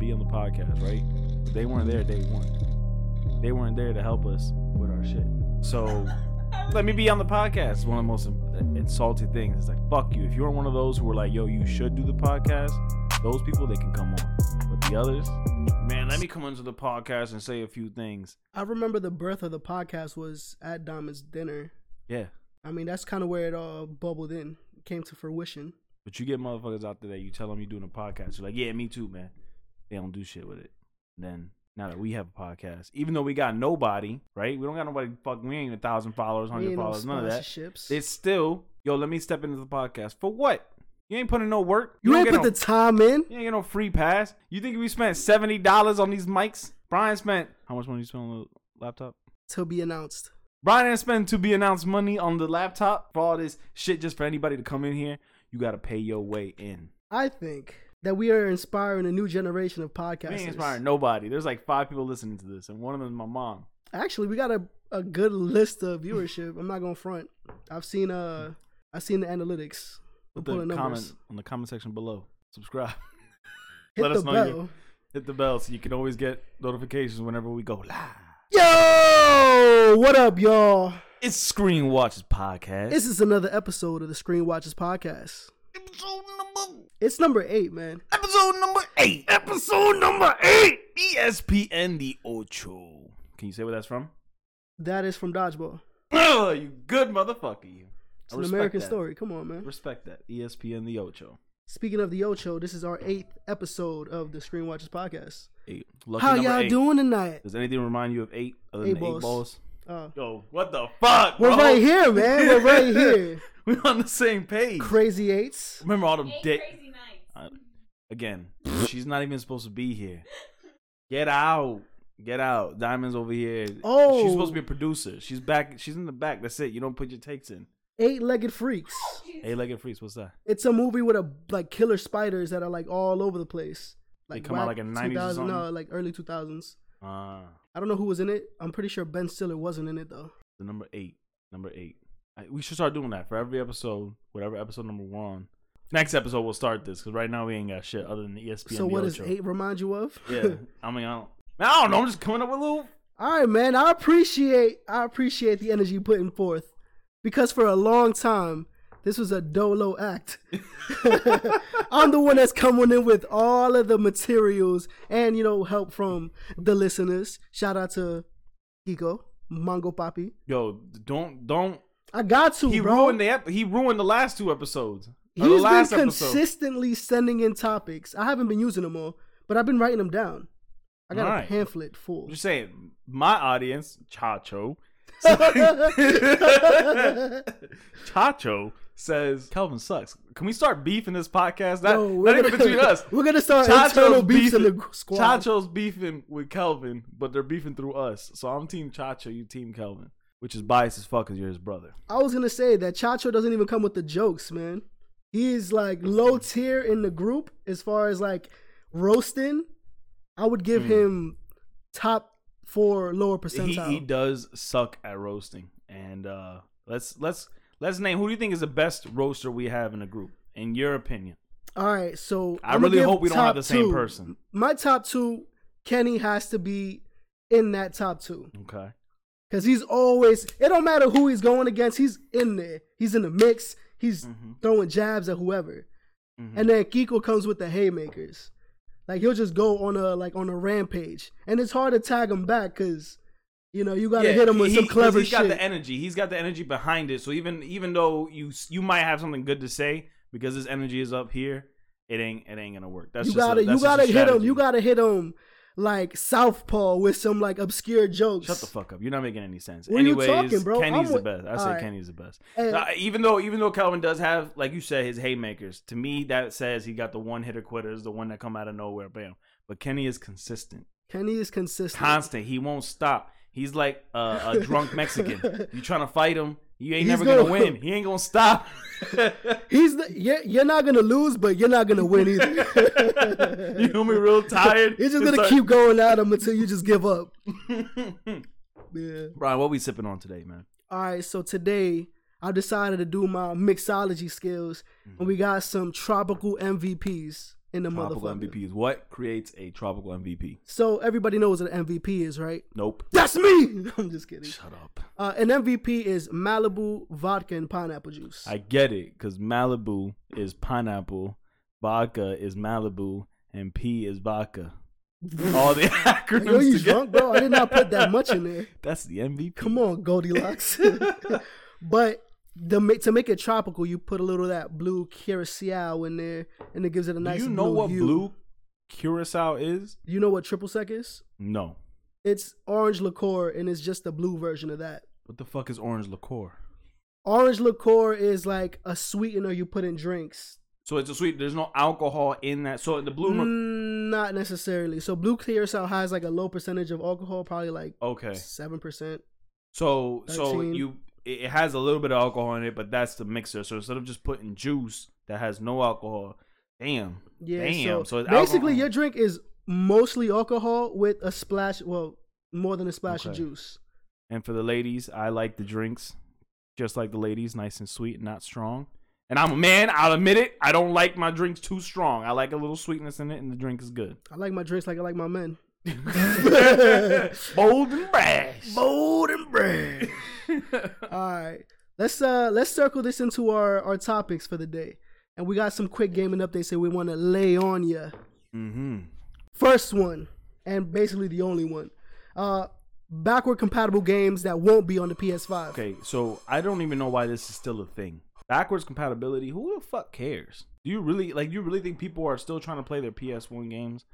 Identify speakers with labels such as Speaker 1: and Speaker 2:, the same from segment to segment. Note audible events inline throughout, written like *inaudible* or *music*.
Speaker 1: be on the podcast, right? They weren't there day one. They weren't there to help us with our shit. So *laughs* let me be on the podcast. It's one of the most in- insulting things. It's like fuck you. If you're one of those who were like, yo, you should do the podcast, those people they can come on. But the others, man, let me come into the podcast and say a few things.
Speaker 2: I remember the birth of the podcast was at Diamond's dinner.
Speaker 1: Yeah.
Speaker 2: I mean, that's kind of where it all bubbled in, came to fruition.
Speaker 1: But you get motherfuckers out there that you tell them you're doing a podcast. You're like, yeah, me too, man. They don't do shit with it. then now that we have a podcast, even though we got nobody, right? We don't got nobody. Fuck, we ain't a thousand followers,
Speaker 2: We
Speaker 1: hundred
Speaker 2: ain't no
Speaker 1: followers, none of that. It's still, yo, let me step into the podcast for what? You ain't putting no work.
Speaker 2: you
Speaker 1: don't
Speaker 2: ain't put
Speaker 1: no,
Speaker 2: the time in.
Speaker 1: You ain't get no free pass. You think we spent seventy dollars on these mics? Brian spent how much money you spent on the laptop?
Speaker 2: to be announced.
Speaker 1: Brian didn't spend to be announced money on the laptop for all this shit just for anybody to come in here. You got to pay your way in.
Speaker 2: I think that we are inspiring a new generation of podcasters.
Speaker 1: We ain't inspiring nobody. There's like five people listening to this, and one of them is my mom.
Speaker 2: Actually, we got a, a good list of viewership. I'm not gonna front. I've seen uh I've seen the analytics.
Speaker 1: Put the
Speaker 2: numbers.
Speaker 1: comment on the comment section below. Subscribe. *laughs*
Speaker 2: Hit
Speaker 1: Let
Speaker 2: the
Speaker 1: us know
Speaker 2: bell.
Speaker 1: you- Hit the bell so you can always get notifications whenever we go live.
Speaker 2: Yo, what up, y'all?
Speaker 1: It's Screen Watchers Podcast.
Speaker 2: This is another episode of the Screen Watchers podcast.
Speaker 1: episode number
Speaker 2: It's number eight, man.
Speaker 1: episode number eight. Episode number eight. ESPN the Ocho. Can you say where that's from?
Speaker 2: That is from Dodgeball.
Speaker 1: Oh, you good motherfucker, you.
Speaker 2: It's an American
Speaker 1: that.
Speaker 2: story. Come on, man.
Speaker 1: Respect that. ESPN the Ocho.
Speaker 2: Speaking of the Ocho, this is our eighth episode of the Screen Watchers podcast.
Speaker 1: Eight. Lucky
Speaker 2: How y'all
Speaker 1: eight.
Speaker 2: doing tonight?
Speaker 1: Does anything remind you of eight other
Speaker 2: Eight
Speaker 1: than
Speaker 2: balls.
Speaker 1: eight balls?
Speaker 2: Uh,
Speaker 1: Yo, what the fuck,
Speaker 2: we're
Speaker 1: bro?
Speaker 2: right here, man. We're right *laughs* here.
Speaker 1: We're on the same page.
Speaker 2: Crazy eights.
Speaker 1: Remember all them
Speaker 3: Eight
Speaker 1: dick.
Speaker 3: crazy nights.
Speaker 1: Uh, again, she's not even supposed to be here. Get out. Get out. Diamond's over here.
Speaker 2: Oh.
Speaker 1: She's supposed to be a producer. She's back. She's in the back. That's it. You don't put your takes in.
Speaker 2: Eight-legged freaks. *laughs*
Speaker 1: Eight Legged Freaks, what's that?
Speaker 2: It's a movie with a like killer spiders that are like all over the place.
Speaker 1: They come out, like, in 90s or
Speaker 2: 2000 No, like early two thousands.
Speaker 1: Uh,
Speaker 2: I don't know who was in it. I'm pretty sure Ben Stiller wasn't in it though.
Speaker 1: the number eight. Number eight. I, we should start doing that for every episode, whatever episode number we're. Next episode, we'll start this because right now we ain't got shit other than the ESPN.
Speaker 2: so what does eight remind you of?
Speaker 1: Yeah. *laughs* I mean, I don't, I don't know. I'm just coming up with a little.
Speaker 2: All right, man. I appreciate I appreciate the energy you putting forth because for a long time this was a dolo act. *laughs* I'm the one that's coming in with all of the materials and you know help from the listeners. Shout out to Kiko, Mongo Papi.
Speaker 1: Yo, don't, don't.
Speaker 2: I got to,
Speaker 1: He
Speaker 2: bro.
Speaker 1: ruined the ep- he ruined the last two episodes.
Speaker 2: He's
Speaker 1: the
Speaker 2: been
Speaker 1: last episode.
Speaker 2: consistently sending in topics. I haven't been using them all, but I've been writing them down. I got a pamphlet full.
Speaker 1: Just saying, my audience, Chacho, *laughs* *laughs* Chacho says Kelvin sucks. Can we start beefing this podcast? Not,
Speaker 2: Yo,
Speaker 1: not even between *laughs* us.
Speaker 2: We're gonna start
Speaker 1: Chacho's
Speaker 2: internal beefs in the
Speaker 1: beefing-
Speaker 2: squad.
Speaker 1: Chacho's beefing with Kelvin, but they're beefing through us. So I'm Team Chacho, you Team Kelvin, which is biased as fuck because you're his brother.
Speaker 2: I was gonna say that Chacho doesn't even come with the jokes, man. He's like low tier in the group as far as like roasting. I would give
Speaker 1: Hmm.
Speaker 2: him top four lower
Speaker 1: He,
Speaker 2: percentile.
Speaker 1: he does suck at roasting, and uh, let's let's let's name who do you think is the best roaster we have in the group, in your opinion?
Speaker 2: All right, so
Speaker 1: I
Speaker 2: I'ma
Speaker 1: really hope we don't have the same
Speaker 2: two.
Speaker 1: person.
Speaker 2: My top two, Kenny has to be in that top two
Speaker 1: Okay.
Speaker 2: because he's always. It don't matter who he's going against. He's in there. He's in the mix. He's
Speaker 1: Mhm.
Speaker 2: throwing jabs at whoever.
Speaker 1: Mhm.
Speaker 2: And then Kiko comes with the haymakers. Like he'll just go on a like on a rampage, and it's hard to tag him back because you know you got to
Speaker 1: Yeah,
Speaker 2: hit him with
Speaker 1: he-
Speaker 2: some clever
Speaker 1: He's
Speaker 2: shit.
Speaker 1: He's got the energy. He's got the energy behind it. So even even though you you might have something good to say because his energy is up here, it ain't it ain't gonna work. That's
Speaker 2: you gotta you
Speaker 1: that's just
Speaker 2: gotta hit him. You gotta hit him like southpaw with some like obscure jokes.
Speaker 1: Shut the fuck up. You're not making any sense.
Speaker 2: What you
Speaker 1: Anyways,
Speaker 2: talking, bro?
Speaker 1: Kenny's
Speaker 2: I'm
Speaker 1: the best. I say
Speaker 2: Alright.
Speaker 1: Kenny's the best.
Speaker 2: And-
Speaker 1: Uh, even though even though Calvin does have, like you said, his haymakers. To me, that says he got the one hitter quitters, the one that come out of nowhere, bam. But Kenny is consistent,
Speaker 2: Kenny is consistent.
Speaker 1: constant. He won't stop. He's like a, a drunk Mexican. *laughs* You trying to fight him? You ain't
Speaker 2: He's
Speaker 1: never gonna,
Speaker 2: gonna-
Speaker 1: win. He ain't gonna stop. *laughs*
Speaker 2: He's the, you're, you're not gonna lose, but you're not gonna win either. *laughs*
Speaker 1: you feel me? Real tired.
Speaker 2: You're just gonna keep going at him until you just give up. Yeah.
Speaker 1: Brian, what we sipping on today, man?
Speaker 2: All right, so today I decided to do my mixology skills, and we mm-hmm. got some tropical MVPs. In the
Speaker 1: Tropical
Speaker 2: motherfucker.
Speaker 1: MVPs. What creates a tropical MVP?
Speaker 2: So everybody knows what an MVP is, right?
Speaker 1: Nope.
Speaker 2: That's me. *laughs* I'm just kidding.
Speaker 1: Shut up.
Speaker 2: Uh, an MVP is Malibu vodka and pineapple juice.
Speaker 1: I get it because Malibu is pineapple, vodka is Malibu, and P is vodka. *laughs* All the *laughs* acronyms
Speaker 2: Yo, you
Speaker 1: together.
Speaker 2: drunk, bro? I did not put that much in there.
Speaker 1: That's the MVP.
Speaker 2: Come on, Goldilocks. but the to make it tropical, you put a little of that blue curacao in there, and it gives it a nice.
Speaker 1: Do you know
Speaker 2: blue
Speaker 1: what
Speaker 2: hue.
Speaker 1: blue curacao is?
Speaker 2: You know what triple sec is?
Speaker 1: No.
Speaker 2: It's orange liqueur, and it's just the blue version of that.
Speaker 1: What the fuck is orange liqueur?
Speaker 2: Orange liqueur is like a sweetener you put in drinks.
Speaker 1: So it's a sweet. There's no alcohol in that. So the blue.
Speaker 2: Mm, not necessarily. So blue curacao has like a low percentage of alcohol, probably like
Speaker 1: okay.
Speaker 2: seven percent.
Speaker 1: So so you it it has a little bit of alcohol in it, but that's the mixer. So instead of just putting juice that has no alcohol, damn,
Speaker 2: Yeah.
Speaker 1: damn.
Speaker 2: So,
Speaker 1: So,
Speaker 2: basically,
Speaker 1: alcohol.
Speaker 2: your drink is mostly alcohol with a splash. Well, more than a splash of juice.
Speaker 1: And for the ladies, I like the drinks just like the ladies, nice and sweet, not strong. And I'm a man, I'll admit it. I don't like my drinks too strong. I like a little sweetness in it, and the drink is good.
Speaker 2: I like my drinks like I like my men. *laughs*
Speaker 1: Bold and brash.
Speaker 2: Bold and brash. *laughs* All right, let's uh let's circle this into our our topics for the day, and we got some quick gaming updates that we want to lay on you.
Speaker 1: mm-hmm.
Speaker 2: First one, and basically the only one, uh, backward compatible games that won't be on the PS5.
Speaker 1: Okay, so I don't even know why this is still a thing. Backwards compatibility, who the fuck cares? Do you really like you really think people are still trying to play their PS1 games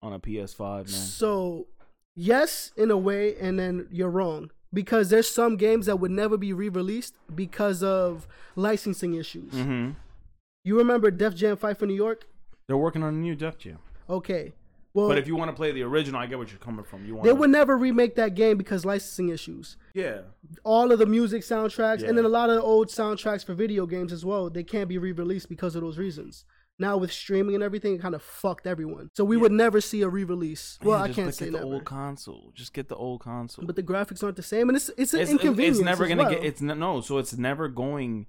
Speaker 1: on a PS5, man?
Speaker 2: So, yes, in a way, and then you're wrong because there's some games that would never be re-released because of licensing issues.
Speaker 1: Mm-hmm.
Speaker 2: You remember Def Jam Fight for New York?
Speaker 1: They're working on a new Def Jam.
Speaker 2: Okay. Well,
Speaker 1: But if you want to play the original, I get what you're coming from. You want
Speaker 2: they would never remake that game because licensing issues.
Speaker 1: Yeah.
Speaker 2: All of the music soundtracks
Speaker 1: Yeah.
Speaker 2: and then a lot of the old soundtracks for video games as well, they can't be re-released because of those reasons. Now with streaming and everything, it kind of fucked everyone. So we would never see a re-release. Well, I can't say
Speaker 1: at the
Speaker 2: never.
Speaker 1: old console. Just get the old console.
Speaker 2: but the graphics aren't the same, and it's it's an
Speaker 1: it's,
Speaker 2: inconvenience.
Speaker 1: it's never gonna
Speaker 2: well.
Speaker 1: get. It's no. So it's never going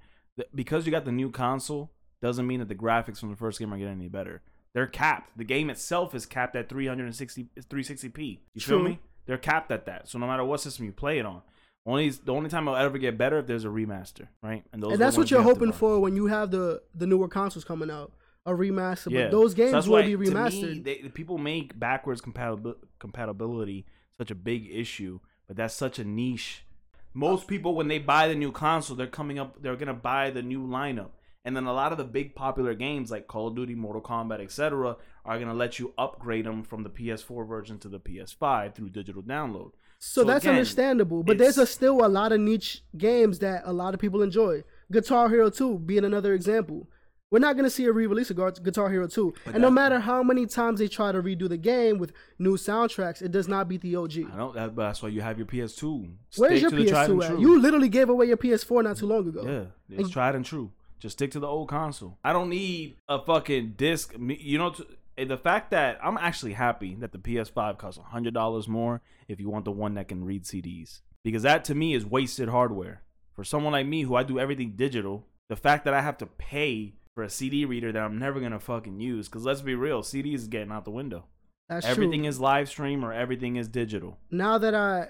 Speaker 1: because you got the new console. Doesn't mean that the graphics from the first game are getting any better. They're capped. The game itself is capped at 360 360p. You feel me? They're capped at that. So no matter what system you play it on, only the only time it'll ever get better if there's a remaster, right? those
Speaker 2: and that's what
Speaker 1: you
Speaker 2: you're hoping for when you have the the newer consoles coming out, a remaster.
Speaker 1: Yeah,
Speaker 2: But those games
Speaker 1: that's
Speaker 2: will
Speaker 1: why,
Speaker 2: be
Speaker 1: to me,
Speaker 2: remastered.
Speaker 1: they, people make backwards compatibil- compatibility such a big issue, but that's such a niche. Most oh. people, when they buy the new console, they're coming up. They're gonna buy the new lineup, and then a lot of the big popular games like Call of Duty, Mortal Kombat, etc., are gonna let you upgrade them from the PS4 version to the PS5 through digital download.
Speaker 2: so,
Speaker 1: so
Speaker 2: that's
Speaker 1: again,
Speaker 2: understandable. But there's a, still a lot of niche games that a lot of people enjoy. Guitar Hero 2 being another example. We're not going to see a re-release of Guitar Hero 2.
Speaker 1: But
Speaker 2: and no matter how many times they try to redo the game with new soundtracks, it does not beat the OG.
Speaker 1: I know that, but that's why you have your PS2.
Speaker 2: Where's
Speaker 1: Stick
Speaker 2: your
Speaker 1: to the tried and
Speaker 2: PS2 at? You literally gave away your PS4 not too long ago.
Speaker 1: Yeah, it's tried and true. Just stick to the old console. I don't need a fucking disc. You know, the fact that I'm actually happy that the PS5 costs hundred dollars more if you want the one that can read CDs, because that to me is wasted hardware. For someone like me who I do everything digital, the fact that I have to pay for a CD reader that I'm never gonna fucking use, because let's be real, CDs is getting out the window.
Speaker 2: That's true.
Speaker 1: everything
Speaker 2: true.
Speaker 1: is live stream or everything is digital.
Speaker 2: now that I,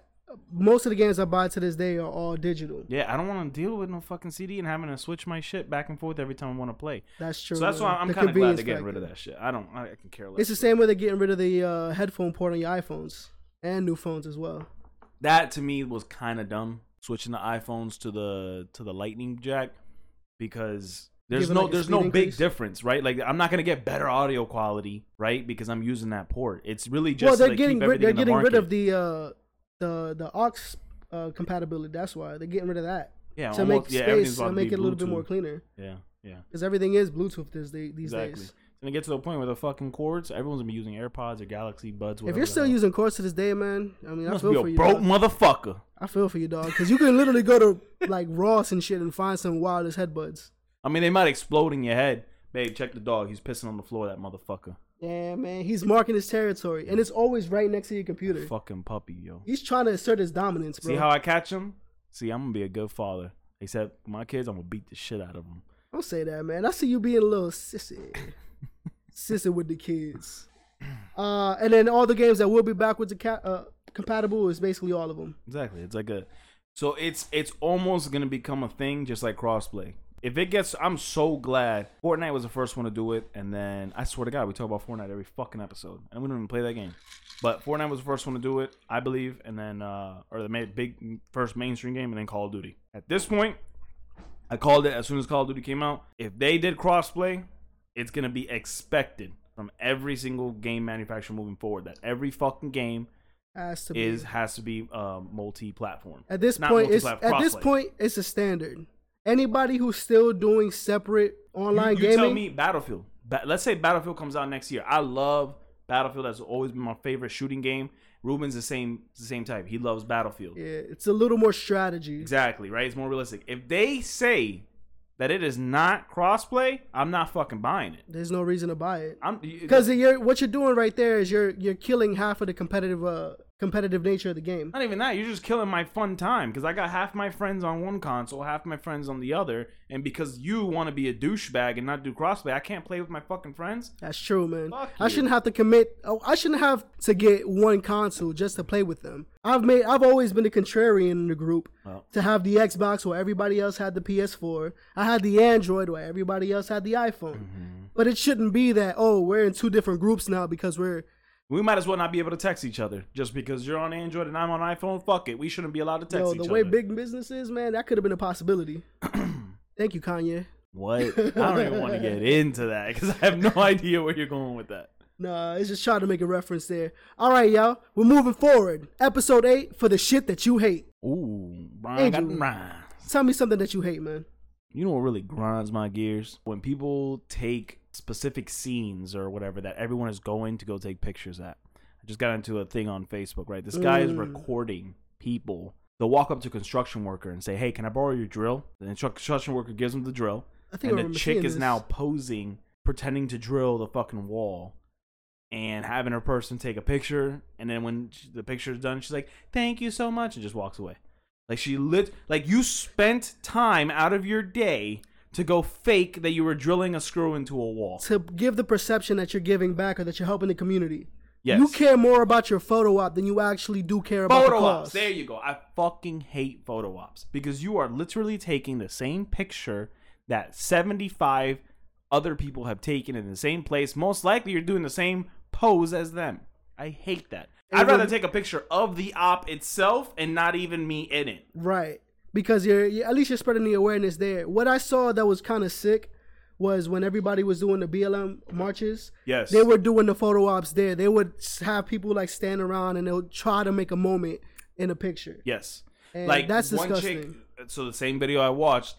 Speaker 2: most of the games I buy to this day are all digital.
Speaker 1: Yeah, I don't want to deal with no fucking CD and having to switch my shit back and forth every time I want to play.
Speaker 2: That's true.
Speaker 1: So that's why. I'm kind of glad they're getting rid of that shit. I don't. I can care less.
Speaker 2: It's the same way they're getting rid of the uh, headphone port on your iPhones and new phones as well.
Speaker 1: that to me was kind of dumb. Switching the iPhones to the to the Lightning jack because there's no
Speaker 2: like,
Speaker 1: there's no big difference, right? Like I'm not gonna get better audio quality, right? Because I'm using that port. It's really just
Speaker 2: well, they're
Speaker 1: like,
Speaker 2: getting rid, they're getting rid of the uh, the the aux uh, compatibility. That's why they're getting rid of that
Speaker 1: yeah
Speaker 2: to
Speaker 1: almost,
Speaker 2: make
Speaker 1: yeah,
Speaker 2: space and
Speaker 1: to
Speaker 2: make it a little bit more cleaner.
Speaker 1: Yeah, yeah.
Speaker 2: Because everything is Bluetooth these day, these
Speaker 1: Exactly.
Speaker 2: days.
Speaker 1: It's gonna get to the point where the fucking cords, everyone's gonna be using AirPods or Galaxy Buds.
Speaker 2: If you're still using cords to this day, man, I mean,
Speaker 1: you
Speaker 2: I
Speaker 1: must
Speaker 2: feel
Speaker 1: be
Speaker 2: for
Speaker 1: a
Speaker 2: you.
Speaker 1: broke
Speaker 2: dog.
Speaker 1: motherfucker.
Speaker 2: I feel for you, dog. Because you can literally go to like Ross and shit and find some wireless headbuds.
Speaker 1: I mean, they might explode in your head. Babe, check the dog. He's pissing on the floor. That motherfucker.
Speaker 2: Yeah, man, he's marking his territory, and it's always right next to your computer.
Speaker 1: Fucking puppy, yo.
Speaker 2: He's trying to assert his dominance, bro.
Speaker 1: See how I catch him? See, I'm gonna be a good father. Except my kids, I'm gonna beat the shit out of them.
Speaker 2: Don't say that, man. I see you being a little sissy. *laughs* sissy with the kids. Uh, and then all the games that will be backwards ca- uh, compatible is basically all of them.
Speaker 1: Exactly. It's like a so it's it's almost gonna become a thing just like crossplay. If it gets I'm so glad Fortnite was the first one to do it and then I swear to God we talk about Fortnite every fucking episode and we don't even play that game. But Fortnite was the first one to do it, I believe, and then uh or the ma- big first mainstream game and then Call of Duty. At this point, I called it as soon as Call of Duty came out. If they did crossplay, it's gonna be expected from every single game manufacturer moving forward that every fucking game
Speaker 2: Has to
Speaker 1: is
Speaker 2: be.
Speaker 1: has to be uh, multi-platform.
Speaker 2: At this
Speaker 1: Not
Speaker 2: point, it's at this point it's a standard. Anybody who's still doing separate online
Speaker 1: you, you
Speaker 2: gaming,
Speaker 1: tell me Battlefield. Ba- let's say Battlefield comes out next year. I love Battlefield. That's always been my favorite shooting game. Ruben's the same the same type. He loves Battlefield.
Speaker 2: yeah, it's a little more strategy.
Speaker 1: Exactly, right? It's more realistic. If they say that it is not crossplay, I'm not fucking buying it.
Speaker 2: There's no reason to buy it.
Speaker 1: I'm
Speaker 2: Because what you're doing right there is you're you're killing half of the competitive uh competitive nature of the game.
Speaker 1: Not even that. You're just killing my fun time because I got half my friends on one console, half my friends on the other, and because you want to be a douchebag and not do crossplay, I can't play with my fucking friends.
Speaker 2: That's true, man.
Speaker 1: Fuck
Speaker 2: I
Speaker 1: you.
Speaker 2: shouldn't have to commit. Oh, I shouldn't have to get one console just to play with them. I've made. I've always been a contrarian in the group
Speaker 1: Well.
Speaker 2: to have the Xbox where everybody else had the PS4. I had the Android where everybody else had the iPhone.
Speaker 1: Mm-hmm.
Speaker 2: But it shouldn't be that. Oh, we're in two different groups now because we're.
Speaker 1: We might as well not be able to text each other just because you're on Android and I'm on iPhone. Fuck it, we shouldn't be allowed to text
Speaker 2: Yo,
Speaker 1: each
Speaker 2: the
Speaker 1: other.
Speaker 2: way big business is, man, that could have been a possibility. *clears throat* Thank you, Kanye.
Speaker 1: what? I don't even want to *laughs* get into that because I have no *laughs* idea where you're going with that.
Speaker 2: Nah, it's just trying to make a reference there. All right, y'all. We're moving forward. Episode 8 for the shit that you hate.
Speaker 1: Ooh, Brian got
Speaker 2: Angel. Tell me something that you hate, man.
Speaker 1: You know what really grinds my gears? When people take specific scenes or whatever that everyone is going to go take pictures at. I just got into a thing on Facebook, right? This guy is
Speaker 2: Mm.
Speaker 1: recording people. They'll walk up to a construction worker and say, Hey, can I borrow your drill? The construction worker gives them the drill.
Speaker 2: I think I
Speaker 1: and the chick is
Speaker 2: this.
Speaker 1: now posing, pretending to drill the fucking wall. And having her person take a picture, and then when she- the picture is done, she's like, "Thank you so much," and just walks away. Like she lit, like you spent time out of your day to go fake that you were drilling a screw into a wall.
Speaker 2: to give the perception that you're giving back or that you're helping the community.
Speaker 1: Yes.
Speaker 2: You care more about your photo op than you actually do care about your
Speaker 1: photo
Speaker 2: the
Speaker 1: ops.
Speaker 2: cause.
Speaker 1: There you go. I fucking hate photo ops because you are literally taking the same picture that 75 other people have taken in the same place. Most likely you're doing the same pose as them. I hate that. I'd rather take a picture of the op itself and not even me in it.
Speaker 2: Right. Because you're, you at least you're spreading the awareness there. What I saw that was kind of sick was when everybody was doing the BLM marches.
Speaker 1: Yes.
Speaker 2: They were doing the photo ops there. They would have people like stand around and they'll try to make a moment in a picture.
Speaker 1: Yes.
Speaker 2: And
Speaker 1: like
Speaker 2: that's
Speaker 1: one chick
Speaker 2: disgusting.
Speaker 1: so the same video I watched,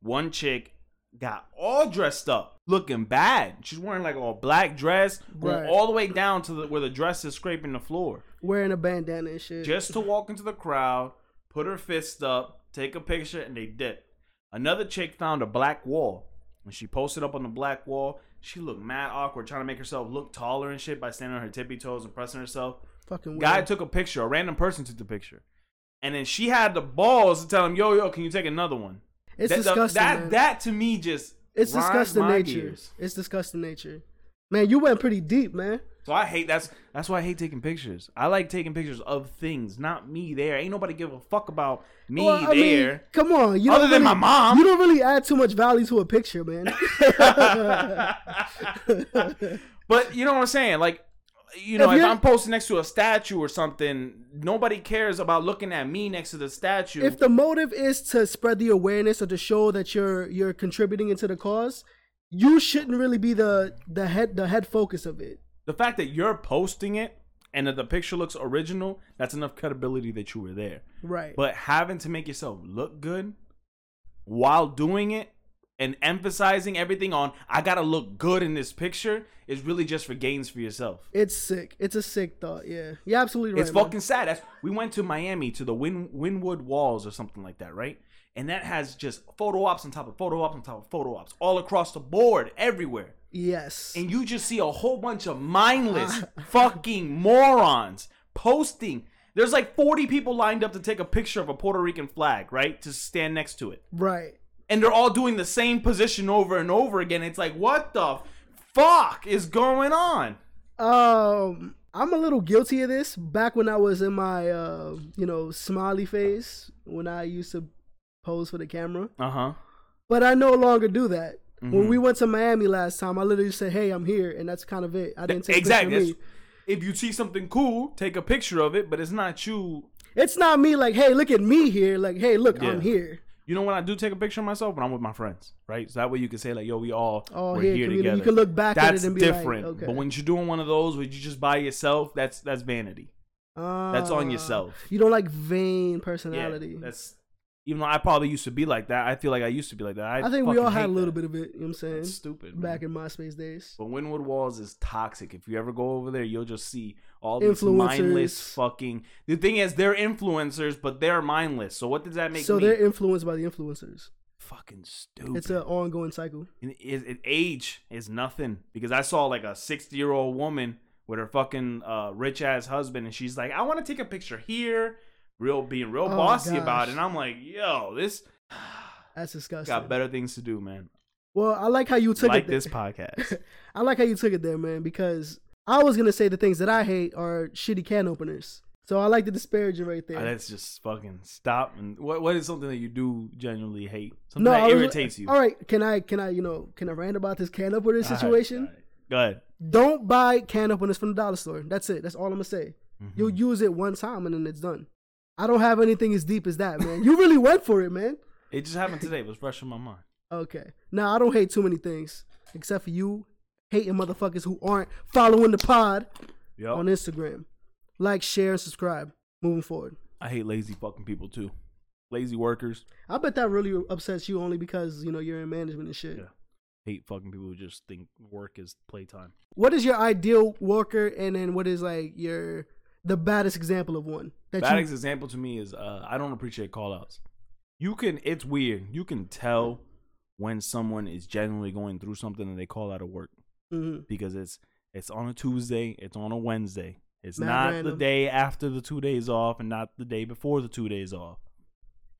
Speaker 1: one chick got all dressed up, looking bad. She's wearing like a black dress, going
Speaker 2: Right.
Speaker 1: all the way down to the, where the dress is scraping the floor.
Speaker 2: Wearing a bandana and shit.
Speaker 1: just to walk into the crowd, put her fist up, take a picture, and they did. Another chick found a black wall. And she posted up on the black wall, she looked mad awkward, trying to make herself look taller and shit by standing on her tippy toes and pressing herself.
Speaker 2: Fucking
Speaker 1: Guy
Speaker 2: weird.
Speaker 1: took a picture, a random person took the picture. And then she had the balls to tell him, yo, yo, can you take another one?
Speaker 2: It's
Speaker 1: that,
Speaker 2: disgusting.
Speaker 1: That,
Speaker 2: man.
Speaker 1: that to me just
Speaker 2: it's disgusting nature. It's disgusting nature. Man, you went pretty deep, man.
Speaker 1: So I hate that's that's why I hate taking pictures. I like taking pictures of things, not me there. Ain't nobody give a fuck about me
Speaker 2: Well, I mean,
Speaker 1: there.
Speaker 2: come on. You
Speaker 1: Other
Speaker 2: don't
Speaker 1: than
Speaker 2: really,
Speaker 1: my mom.
Speaker 2: You don't really add too much value to a picture, man. *laughs* *laughs*
Speaker 1: but you know what I'm saying? Like, you know,
Speaker 2: If
Speaker 1: if, I'm posting next to a statue or something, nobody cares about looking at me next to the statue.
Speaker 2: if the motive is to spread the awareness or to show that you're you're contributing into the cause, you shouldn't really be the the head the head focus of it.
Speaker 1: the fact that you're posting it and that the picture looks original, that's enough credibility that you were there.
Speaker 2: Right.
Speaker 1: But having to make yourself look good while doing it and emphasizing everything on I gotta look good in this picture is really just for gains for yourself.
Speaker 2: it's sick. It's a sick thought. Yeah. You're absolutely right.
Speaker 1: it's
Speaker 2: man.
Speaker 1: fucking sad. That's, we went to Miami to the Win, Wynwood Walls or something like that, right? And that has just photo ops on top of photo ops on top of photo ops all across the board, everywhere.
Speaker 2: Yes.
Speaker 1: And you just see a whole bunch of mindless *laughs* fucking morons posting. There's like 40 people lined up to take a picture of a Puerto Rican flag, right? To stand next to it.
Speaker 2: right.
Speaker 1: And they're all doing the same position over and over again. It's like, what the fuck is going on?
Speaker 2: Um, I'm a little guilty of this. Back when I was in my, uh, you know, smiley face, when I used to pose for the camera,
Speaker 1: Uh huh.
Speaker 2: but I no longer do that. When
Speaker 1: Mhm.
Speaker 2: we went to Miami last time, I literally said, "Hey, I'm here," and that's kind of it. I didn't take
Speaker 1: exactly.
Speaker 2: a picture of me.
Speaker 1: If you see something cool, take a picture of it, but it's not you.
Speaker 2: It's not me like, "Hey, look at me here." Like, "Hey, look, I'm here."
Speaker 1: You know when I do take a picture of myself when I'm with my friends, right? So that way you can say like, "Yo, we all
Speaker 2: All
Speaker 1: we're
Speaker 2: here,
Speaker 1: here together."
Speaker 2: You can look back at
Speaker 1: that's
Speaker 2: it and be
Speaker 1: different.
Speaker 2: like, "Okay."
Speaker 1: But when you're doing one of those where you just by yourself, that's that's vanity. That's on
Speaker 2: Ah,
Speaker 1: yourself.
Speaker 2: You don't like vain
Speaker 1: Yeah,
Speaker 2: personality.
Speaker 1: that's even though I probably used to be like that. I feel like I used to be like that. I,
Speaker 2: I think we all had a little
Speaker 1: that.
Speaker 2: bit of it. You know what I'm saying?
Speaker 1: That's stupid.
Speaker 2: Back
Speaker 1: man.
Speaker 2: in MySpace days.
Speaker 1: But Wynwood Walls is toxic. If you ever go over there, you'll just see all these mindless fucking. The thing is, they're influencers, but they're mindless. So what does that make
Speaker 2: So
Speaker 1: me?
Speaker 2: they're influenced by the influencers.
Speaker 1: fucking stupid.
Speaker 2: It's an ongoing cycle.
Speaker 1: And it, it, age is nothing because I saw like a 60 year old woman with her fucking uh, rich ass husband, and she's like, "I want to take a picture here," real being real
Speaker 2: Oh,
Speaker 1: bossy about it. And I'm like, "Yo, this *sighs*
Speaker 2: That's disgusting.
Speaker 1: got better things to do, man."
Speaker 2: Well, I like how you took
Speaker 1: Like
Speaker 2: it. there.
Speaker 1: this podcast. *laughs*
Speaker 2: I like how you took it there, man, because I was gonna say the things that I hate are shitty can openers. So I like the disparaging right there.
Speaker 1: Uh, Let's just fucking stop. And what what is something that you do genuinely hate? Something
Speaker 2: no,
Speaker 1: that
Speaker 2: was-
Speaker 1: irritates you.
Speaker 2: All right, can I can I you know can I rant about this can opener situation?
Speaker 1: all right. Go ahead.
Speaker 2: Don't buy can openers from the dollar store. That's it. That's all I'm gonna say.
Speaker 1: Mhm.
Speaker 2: You'll use it one time and then it's done. I don't have anything as deep as that, man. You really went for it, man. *laughs*
Speaker 1: It just happened today. It was fresh in my mind.
Speaker 2: Okay. Now I don't hate too many things, except for you hating motherfuckers who aren't following the pod
Speaker 1: Yo,
Speaker 2: on Instagram. Like, share, and subscribe. Moving forward.
Speaker 1: I hate lazy fucking people too. Lazy workers.
Speaker 2: I bet that really upsets you only because you know you're in management and shit.
Speaker 1: Yeah. Hate fucking people who just think work is playtime.
Speaker 2: What is your ideal worker, and then what is like your the baddest example of one that
Speaker 1: Bad
Speaker 2: you?
Speaker 1: example to me is uh, I don't appreciate call outs. You can it's weird. You can tell when someone is genuinely going through something and they call out of work
Speaker 2: Mhm.
Speaker 1: because it's it's on a Tuesday, it's on a Wednesday. It's
Speaker 2: Mad
Speaker 1: not the day after the two days off and not the day before the two days off.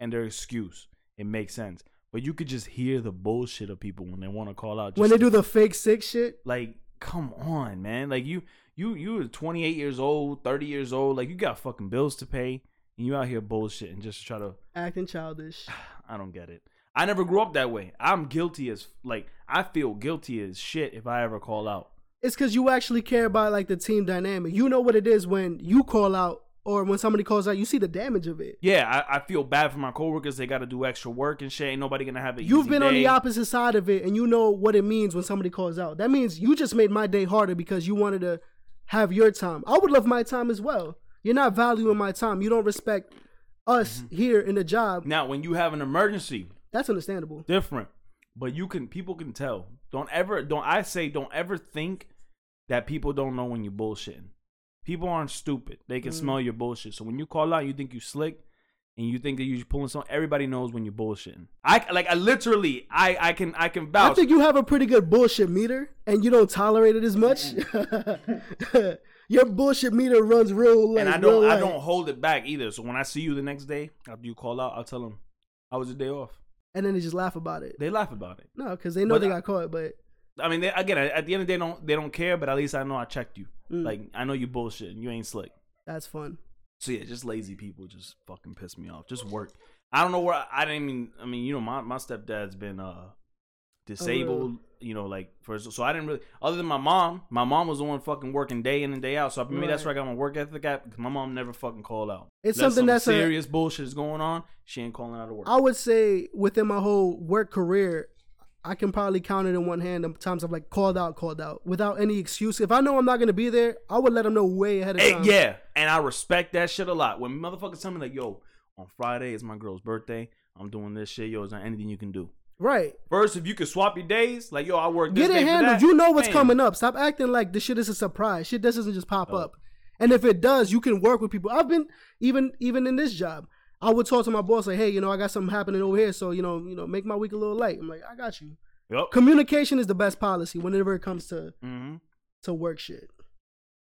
Speaker 1: And their excuse. It makes sense. But you could just hear the bullshit of people when they want to call out.
Speaker 2: When they do the fake sick shit,
Speaker 1: like come on man like you you you are 28 years old 30 years old like you got fucking bills to pay and you out here bullshit and just try to
Speaker 2: acting childish. *sighs*
Speaker 1: i don't get it i never grew up that way i'm guilty as like i feel guilty as shit if i ever call out
Speaker 2: It's because you actually care about like the team dynamic. You know what it is when you call out or when somebody calls out. You see the damage of it.
Speaker 1: yeah i, I feel bad for my coworkers they got to do extra work and shit ain't nobody gonna have it
Speaker 2: You've been on the opposite side of it, and you know what it means when somebody calls out. That means you just made my day harder because you wanted to have your time. I would love my time as well. You're not valuing my time. You don't respect us
Speaker 1: Mm-hmm.
Speaker 2: here in the job.
Speaker 1: now when you have an emergency
Speaker 2: That's understandable.
Speaker 1: different but you can people can tell don't ever don't i say don't ever think that people don't know when you're bullshitting people aren't stupid they can
Speaker 2: Mm.
Speaker 1: smell your bullshit so when you call out you think you slick and you think that you're pulling something everybody knows when you're bullshitting. I like i literally i i can i can
Speaker 2: I think you have a pretty good bullshit meter, and you don't tolerate it as much. *laughs* Your bullshit meter runs real like
Speaker 1: and i don't i don't hold it back either. So when i see you the next day after you call out i'll tell them i was a day off?
Speaker 2: And then they just laugh about it.
Speaker 1: they laugh about it.
Speaker 2: No, because they know
Speaker 1: But
Speaker 2: they
Speaker 1: I-
Speaker 2: got caught. But
Speaker 1: i mean they, again at the end of the day they don't they don't care but at least i know i checked you.
Speaker 2: Mm,
Speaker 1: like i know you bullshit and you ain't slick.
Speaker 2: That's fun.
Speaker 1: So yeah, just lazy people just fucking piss me off. Just work. I don't know where I didn't even. I mean, you know, my my stepdad's been uh disabled. You know, like for so I didn't really. Other than my mom, my mom was the one fucking working day in and day out. So I maybe that's where I got my work ethic at. Because my mom never fucking called out.
Speaker 2: It's
Speaker 1: Unless
Speaker 2: something
Speaker 1: some
Speaker 2: that's a-
Speaker 1: serious bullshit is going on. She ain't calling out of work.
Speaker 2: I would say within my whole work career, I can probably count it in one hand the times I've like called out, called out without any excuse. If I know I'm not gonna be there, I would let them know way ahead of
Speaker 1: Hey,
Speaker 2: time.
Speaker 1: yeah, and I respect that shit a lot. When motherfuckers tell me like, "Yo, on Friday is my girl's birthday. I'm doing this shit. Yo, is there anything you can do?"
Speaker 2: Right.
Speaker 1: First, if you could swap your days, like yo, I work. This
Speaker 2: Get it handled. You know what's coming up. Stop acting like this shit is a surprise. Shit doesn't just pop
Speaker 1: Oh.
Speaker 2: up. And if it does, you can work with people. I've been even even in this job. I would talk to my boss like, "Hey, you know, I got something happening over here, so you know, you know, make my week a little light." I'm like, "I got you."
Speaker 1: Yep.
Speaker 2: Communication is the best policy whenever it comes to
Speaker 1: Mm-hmm.
Speaker 2: to work shit.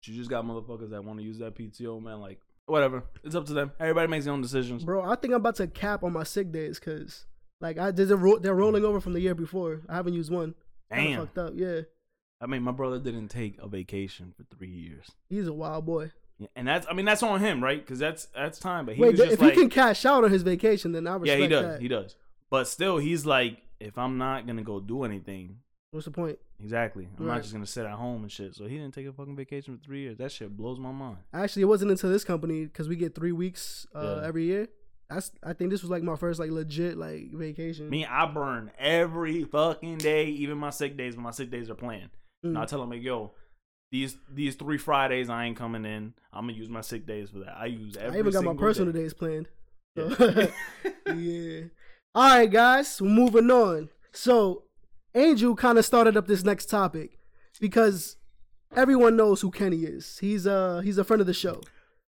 Speaker 1: You just got motherfuckers that want to use that PTO, man. Like, whatever. It's up to them. Everybody makes their own decisions.
Speaker 2: Bro, I think I'm about to cap on my sick days because like I they're, ro- they're rolling over from the year before. I haven't used one. Kinda
Speaker 1: Damn.
Speaker 2: fucked up. Yeah.
Speaker 1: I mean, my brother didn't take a vacation for three years,
Speaker 2: He's a wild boy.
Speaker 1: And that's I mean that's on him, right? Because that's that's time. But he
Speaker 2: Wait, if
Speaker 1: like,
Speaker 2: he can cash out on his vacation, then I respect that.
Speaker 1: yeah, he does,
Speaker 2: that.
Speaker 1: he does. But still, he's like, if I'm not gonna go do anything,
Speaker 2: What's the point?
Speaker 1: exactly, I'm
Speaker 2: Right.
Speaker 1: not just gonna sit at home and shit. So he didn't take a fucking vacation for three years. That shit blows my mind.
Speaker 2: Actually, it wasn't until this company because we get three weeks uh,
Speaker 1: Yeah.
Speaker 2: every year. That's I think this was like my first like legit like vacation.
Speaker 1: Me, I burn every fucking day, even my sick days when my sick days are planned.
Speaker 2: Mm.
Speaker 1: And I tell them, like, yo, these these three Fridays I ain't coming in. I'm gonna use my sick days for that. I use every.
Speaker 2: I even got my personal
Speaker 1: day.
Speaker 2: days planned. *laughs* So-
Speaker 1: Yeah. *laughs*
Speaker 2: yeah. All right, guys, moving on. So, Angel kind of started up this next topic because everyone knows who Kenny is. He's uh he's a friend of the show.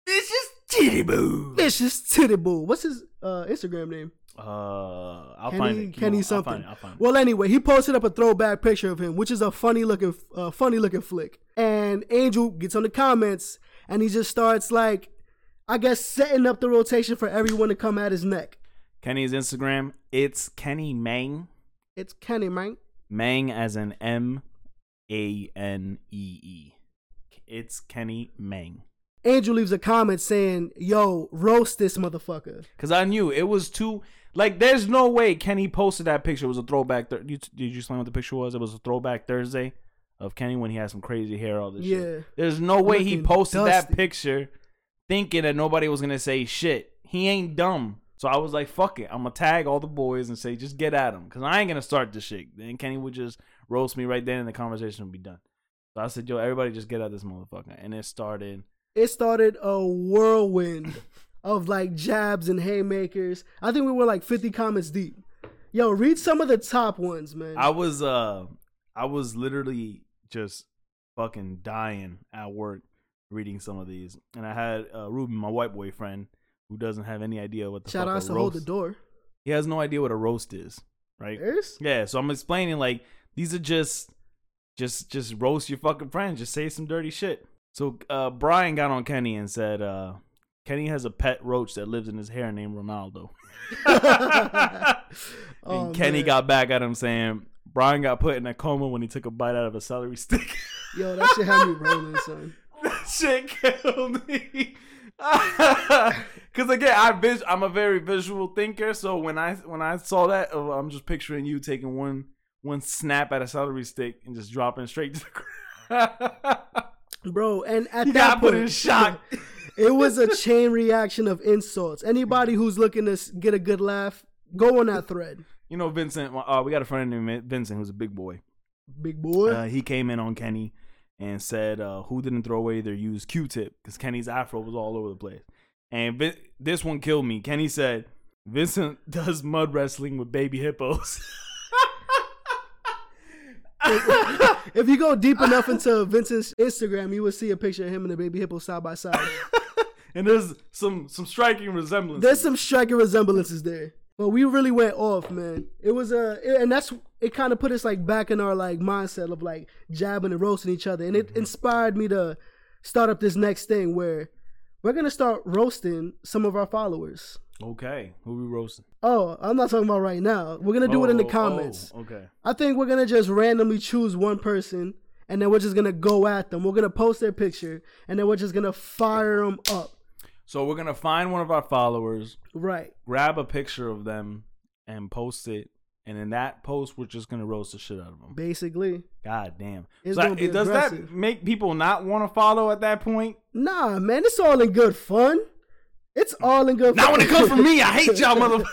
Speaker 1: This is titty boo.
Speaker 2: Vicious Titty Boo. What's his uh Instagram name?
Speaker 1: Uh, I'll
Speaker 2: Kenny-
Speaker 1: find it. Keep
Speaker 2: Kenny
Speaker 1: on. I'll
Speaker 2: something.
Speaker 1: find it. I'll find it.
Speaker 2: Well, anyway, he posted up a throwback picture of him, which is a funny looking, uh, funny looking flick. And Angel gets on the comments, and he just starts like, I guess, setting up the rotation for everyone to come at his neck.
Speaker 1: Kenny's Instagram. It's Kenny Mang.
Speaker 2: It's Kenny, man.
Speaker 1: Mang as in M A N E E. It's Kenny Mang.
Speaker 2: Angel leaves a comment saying, "Yo, roast this motherfucker."
Speaker 1: Cause I knew it was too like. There's no way Kenny posted that picture. It was a throwback. Th- you, did you explain what the picture was? It was a throwback Thursday of Kenny when he had some crazy hair. All this.
Speaker 2: Yeah.
Speaker 1: Shit. There's no way he posted that picture thinking that nobody was gonna say shit. He ain't dumb. So I was like, fuck it. I'm gonna tag all the boys and say, just get at him. Cause I ain't gonna start this shit. Then Kenny would just roast me right then and the conversation would be done. So I said, yo, everybody just get at this motherfucker. And it started.
Speaker 2: It started a whirlwind *laughs* of like jabs and haymakers. I think we were like 50 comments deep. Yo, read some of the top ones, man.
Speaker 1: I was uh I was literally just fucking dying at work reading some of these. And I had uh Ruben, my white boy friend, who doesn't have any idea what the
Speaker 2: Shout
Speaker 1: fuck
Speaker 2: out to
Speaker 1: roast.
Speaker 2: hold the door.
Speaker 1: He has no idea what a roast is, right?
Speaker 2: There's
Speaker 1: Yeah, so I'm explaining like these are just just just roast your fucking friends, just say some dirty shit. So uh Brian got on Kenny and said uh Kenny has a pet roach that lives in his hair named Ronaldo. *laughs* and
Speaker 2: Oh,
Speaker 1: Kenny
Speaker 2: man.
Speaker 1: got back at him saying Brian got put in a coma when he took a bite out of a celery stick. *laughs*
Speaker 2: Yo, that shit had me rolling, son. *laughs*
Speaker 1: that shit killed me. Cause again, I vis- I'm a very visual thinker, so when I when I saw that, uh, I'm just picturing you taking one one snap at a celery stick and just dropping straight to the ground.
Speaker 2: Bro, and at
Speaker 1: you
Speaker 2: that
Speaker 1: got put
Speaker 2: point,
Speaker 1: in shock.
Speaker 2: It was a chain reaction of insults. Anybody who's looking to get a good laugh, go on that thread.
Speaker 1: you know, Vincent. Uh, we got a friend named Vincent who's a big boy.
Speaker 2: Big boy.
Speaker 1: Uh, he came in on Kenny and said, uh, "Who didn't throw away their used Q-tip? Because Kenny's afro was all over the place." And Vin- this one killed me. Kenny said, "Vincent *laughs* does mud wrestling with baby hippos." *laughs*
Speaker 2: if you go deep enough into Vincent's Instagram, you will see a picture of him and the baby hippo side by side. *laughs*
Speaker 1: and there's some some striking resemblance.
Speaker 2: There's some striking resemblances there. But we really went off, man. It was a, and that's it. Kind of put us like back in our like mindset of like jabbing and roasting each other, and it mm-hmm. inspired me to start up this next thing where we're gonna start roasting some of our followers.
Speaker 1: okay. Who we roasting?
Speaker 2: Oh, I'm not talking about right now. We're gonna do it in the
Speaker 1: Oh,
Speaker 2: comments.
Speaker 1: oh, okay.
Speaker 2: I think we're gonna just randomly choose one person, and then we're just gonna go at them. We're gonna post their picture, and then we're just gonna fire them up.
Speaker 1: So we're gonna find one of our followers,
Speaker 2: Right.
Speaker 1: grab a picture of them, and post it. And in that post, we're just gonna roast the shit out of them.
Speaker 2: Basically.
Speaker 1: God damn.
Speaker 2: It's
Speaker 1: So
Speaker 2: gonna be
Speaker 1: does
Speaker 2: aggressive.
Speaker 1: that make people not want to follow at that point?
Speaker 2: Nah, man, it's all in good fun. It's all in good
Speaker 1: Not
Speaker 2: fun.
Speaker 1: when it comes from me. I *laughs* hate y'all, mother.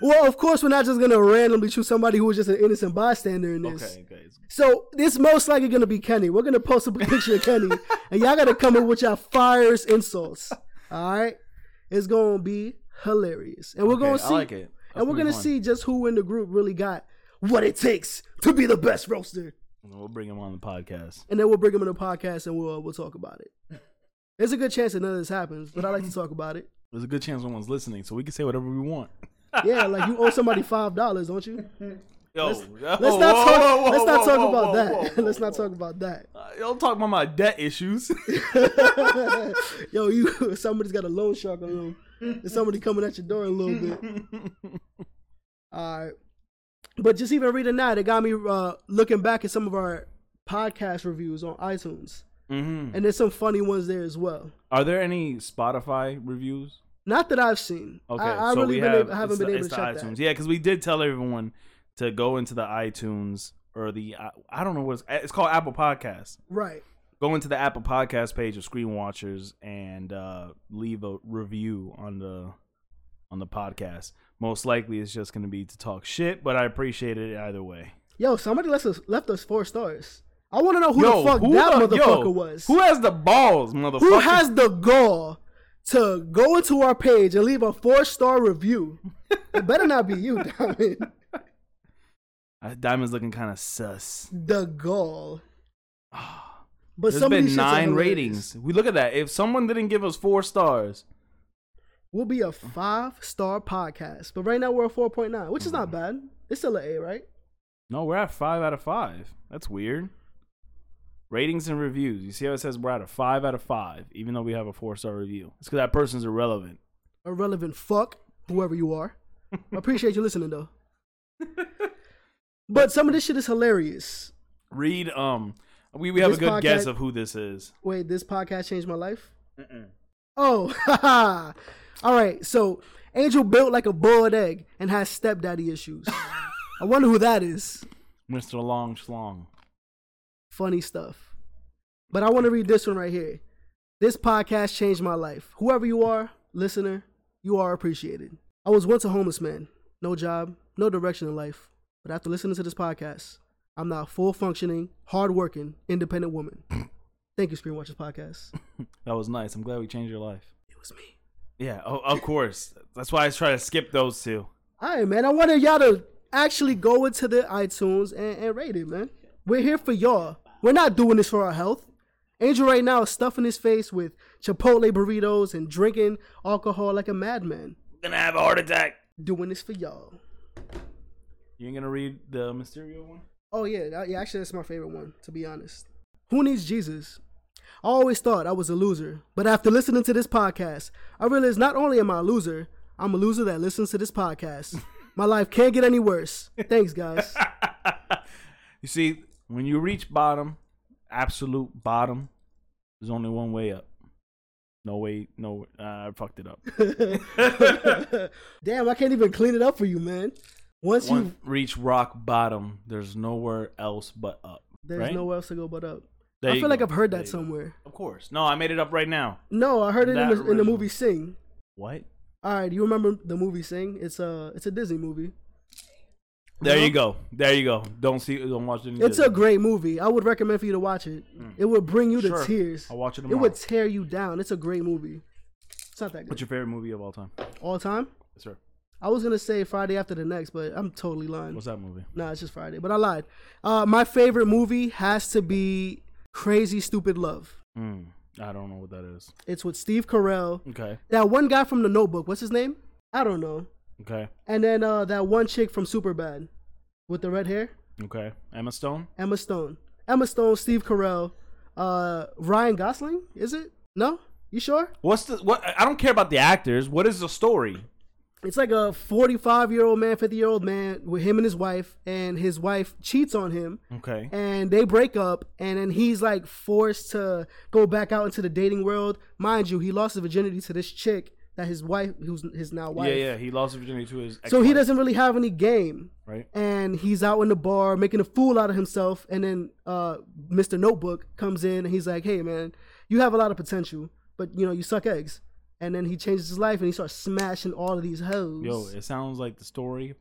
Speaker 2: well, of course, we're not just gonna randomly choose somebody who was just an innocent bystander in this.
Speaker 1: okay, okay.
Speaker 2: So this most likely gonna be Kenny. We're gonna post a *laughs* picture of Kenny, and y'all gotta come in with your fires insults. All right, it's gonna be hilarious, and we're
Speaker 1: Okay,
Speaker 2: gonna
Speaker 1: I
Speaker 2: see,
Speaker 1: like
Speaker 2: and we're
Speaker 1: gonna be
Speaker 2: gonna see just who in the group really got what it takes to be the best roaster,
Speaker 1: We'll bring him on the podcast.
Speaker 2: and then we'll bring him in the podcast and we'll we'll talk about it. There's a good chance that none of this happens, but I like to talk about it. *laughs*
Speaker 1: There's a good chance someone's listening, so we can say whatever we want. *laughs*
Speaker 2: Yeah, like you owe somebody five dollars, don't you? *laughs*
Speaker 1: Yo,
Speaker 2: Let's,
Speaker 1: yo,
Speaker 2: let's
Speaker 1: whoa,
Speaker 2: not talk.
Speaker 1: whoa, whoa,
Speaker 2: let's not talk
Speaker 1: whoa,
Speaker 2: about
Speaker 1: whoa,
Speaker 2: that.
Speaker 1: whoa,
Speaker 2: let's not talk about that.
Speaker 1: Uh, Don't talk about my debt issues.
Speaker 2: Yo, you somebody's got a loan shark on them. There's somebody coming at your door in a little bit. *laughs* All right. But just even reading that, it got me uh, looking back at some of our podcast reviews on iTunes,
Speaker 1: hmm
Speaker 2: and there's some funny ones there as well.
Speaker 1: Are there any Spotify reviews?
Speaker 2: Not that I've seen.
Speaker 1: Okay,
Speaker 2: I, I
Speaker 1: so
Speaker 2: really
Speaker 1: we have,
Speaker 2: able, haven't been
Speaker 1: the,
Speaker 2: able to check
Speaker 1: iTunes.
Speaker 2: that.
Speaker 1: Yeah, because we did tell everyone to go into the iTunes or the I- I don't know what it's, it's called Apple Podcasts.
Speaker 2: Right.
Speaker 1: Go into the Apple Podcast page of Screen Watchers and uh, leave a review on the on the podcast. Most likely, it's just going to be to talk shit, but I appreciate it either way.
Speaker 2: Yo, somebody left us left us four stars. I want to know who
Speaker 1: yo,
Speaker 2: the fuck
Speaker 1: who
Speaker 2: that
Speaker 1: the-
Speaker 2: motherfucker
Speaker 1: yo,
Speaker 2: was.
Speaker 1: Who has the balls, motherfucker?
Speaker 2: Who has the gall to go into our page and leave a four star review? it better not be you, *laughs* Diamond.
Speaker 1: Uh, Diamond's looking kind of sus.
Speaker 2: The gall. But
Speaker 1: There's
Speaker 2: some of
Speaker 1: been
Speaker 2: these shits are
Speaker 1: nine ratings. We look at that. If someone didn't give us four stars,
Speaker 2: We'll be a five star podcast, but right now we're a four point nine, which is not bad. It's still an A, right?
Speaker 1: no, we're at five out of five. That's weird. Ratings and reviews. You see how it says we're at a five out of five, even though we have a four star review. It's because that person's irrelevant.
Speaker 2: Irrelevant fuck, whoever you are. I *laughs* appreciate you listening though. *laughs* But some of this shit is hilarious.
Speaker 1: Read. Um, we we have
Speaker 2: This
Speaker 1: a good guess of who this is.
Speaker 2: Wait, this podcast changed my life? Oh. *laughs* All right. So Angel built like a boiled egg and has stepdaddy issues. *laughs* I wonder who that is.
Speaker 1: Mr. Long Schlong.
Speaker 2: Funny stuff. But I want to read this one right here. This podcast changed my life. Whoever you are, listener, you are appreciated. I was once a homeless man, no job, no direction in life. But after listening to this podcast, I'm now a full functioning, hardworking, independent woman. Thank you, Screen Watchers Podcast. *laughs*
Speaker 1: That was nice. I'm glad we changed your life.
Speaker 2: It was me.
Speaker 1: Yeah, oh, of course. That's why I try to skip those two.
Speaker 2: All right, man. I wanted y'all to actually go into the iTunes and, and rate it, man. We're here for y'all. We're not doing this for our health. Angel right now is stuffing his face with Chipotle burritos and drinking alcohol like a madman.
Speaker 1: We're gonna have a heart attack.
Speaker 2: Doing this for y'all.
Speaker 1: You ain't gonna read the Mysterio one?
Speaker 2: Oh yeah, that- yeah. Actually, that's my favorite one. To be honest, who needs Jesus? I always thought I was a loser, but after listening to this podcast, I realized not only am I a loser, I'm a loser that listens to this podcast. *laughs* My life can't get any worse. Thanks, guys. *laughs*
Speaker 1: You see, when you reach bottom, absolute bottom, there's only one way up. No way, no. Uh, I fucked it up. *laughs*
Speaker 2: Damn, I can't even clean it up for you, man. Once
Speaker 1: Once
Speaker 2: you,
Speaker 1: reach rock bottom, there's nowhere else but up.
Speaker 2: there's
Speaker 1: right?
Speaker 2: nowhere else to go but up.
Speaker 1: There
Speaker 2: I feel like. I've heard that
Speaker 1: you go.
Speaker 2: somewhere.
Speaker 1: Of course. No, I made it up right now.
Speaker 2: No, I heard it in the, in the movie Sing.
Speaker 1: What?
Speaker 2: All right, you remember the movie Sing? It's a it's a Disney movie.
Speaker 1: There you go. There you go. Don't see. Don't watch it.
Speaker 2: It's a great movie. I would recommend for you to watch it. It would bring you to
Speaker 1: Mm. Sure.
Speaker 2: tears.
Speaker 1: I'll watch it
Speaker 2: It would tear you down. It's a great movie. It's not that good.
Speaker 1: What's your favorite movie of all time?
Speaker 2: All time?
Speaker 1: Yes, sir.
Speaker 2: I was gonna say Friday after the next, but I'm totally lying.
Speaker 1: What's that movie?
Speaker 2: Nah, it's just Friday. But I lied. Uh, my favorite movie has to be Crazy Stupid Love.
Speaker 1: Mm, I don't know what that is.
Speaker 2: It's with Steve Carell.
Speaker 1: Okay.
Speaker 2: That one guy from The Notebook. What's his name? I don't know.
Speaker 1: Okay.
Speaker 2: And then uh, that one chick from Superbad with the red hair,
Speaker 1: Okay. Emma Stone.
Speaker 2: Emma Stone. Emma Stone, Steve Carell, uh, Ryan Gosling. Is it? No. You sure?
Speaker 1: What's the what? I don't care about the actors. What is the story?
Speaker 2: It's like a 45 year old man, 50 year old man with him and his wife, and his wife cheats on him.
Speaker 1: Okay.
Speaker 2: and they break up and then he's like forced to go back out into the dating world mind you he lost his virginity to this chick that his wife who's his now wife
Speaker 1: Yeah, yeah. He lost his virginity to his.
Speaker 2: so he doesn't really have any game
Speaker 1: Right.
Speaker 2: and he's out in the bar making a fool out of himself and then uh mr notebook comes in and he's like hey man you have a lot of potential but you know you suck eggs and then he changes his life and he starts smashing all of these hoes
Speaker 1: Yo, it sounds like the story.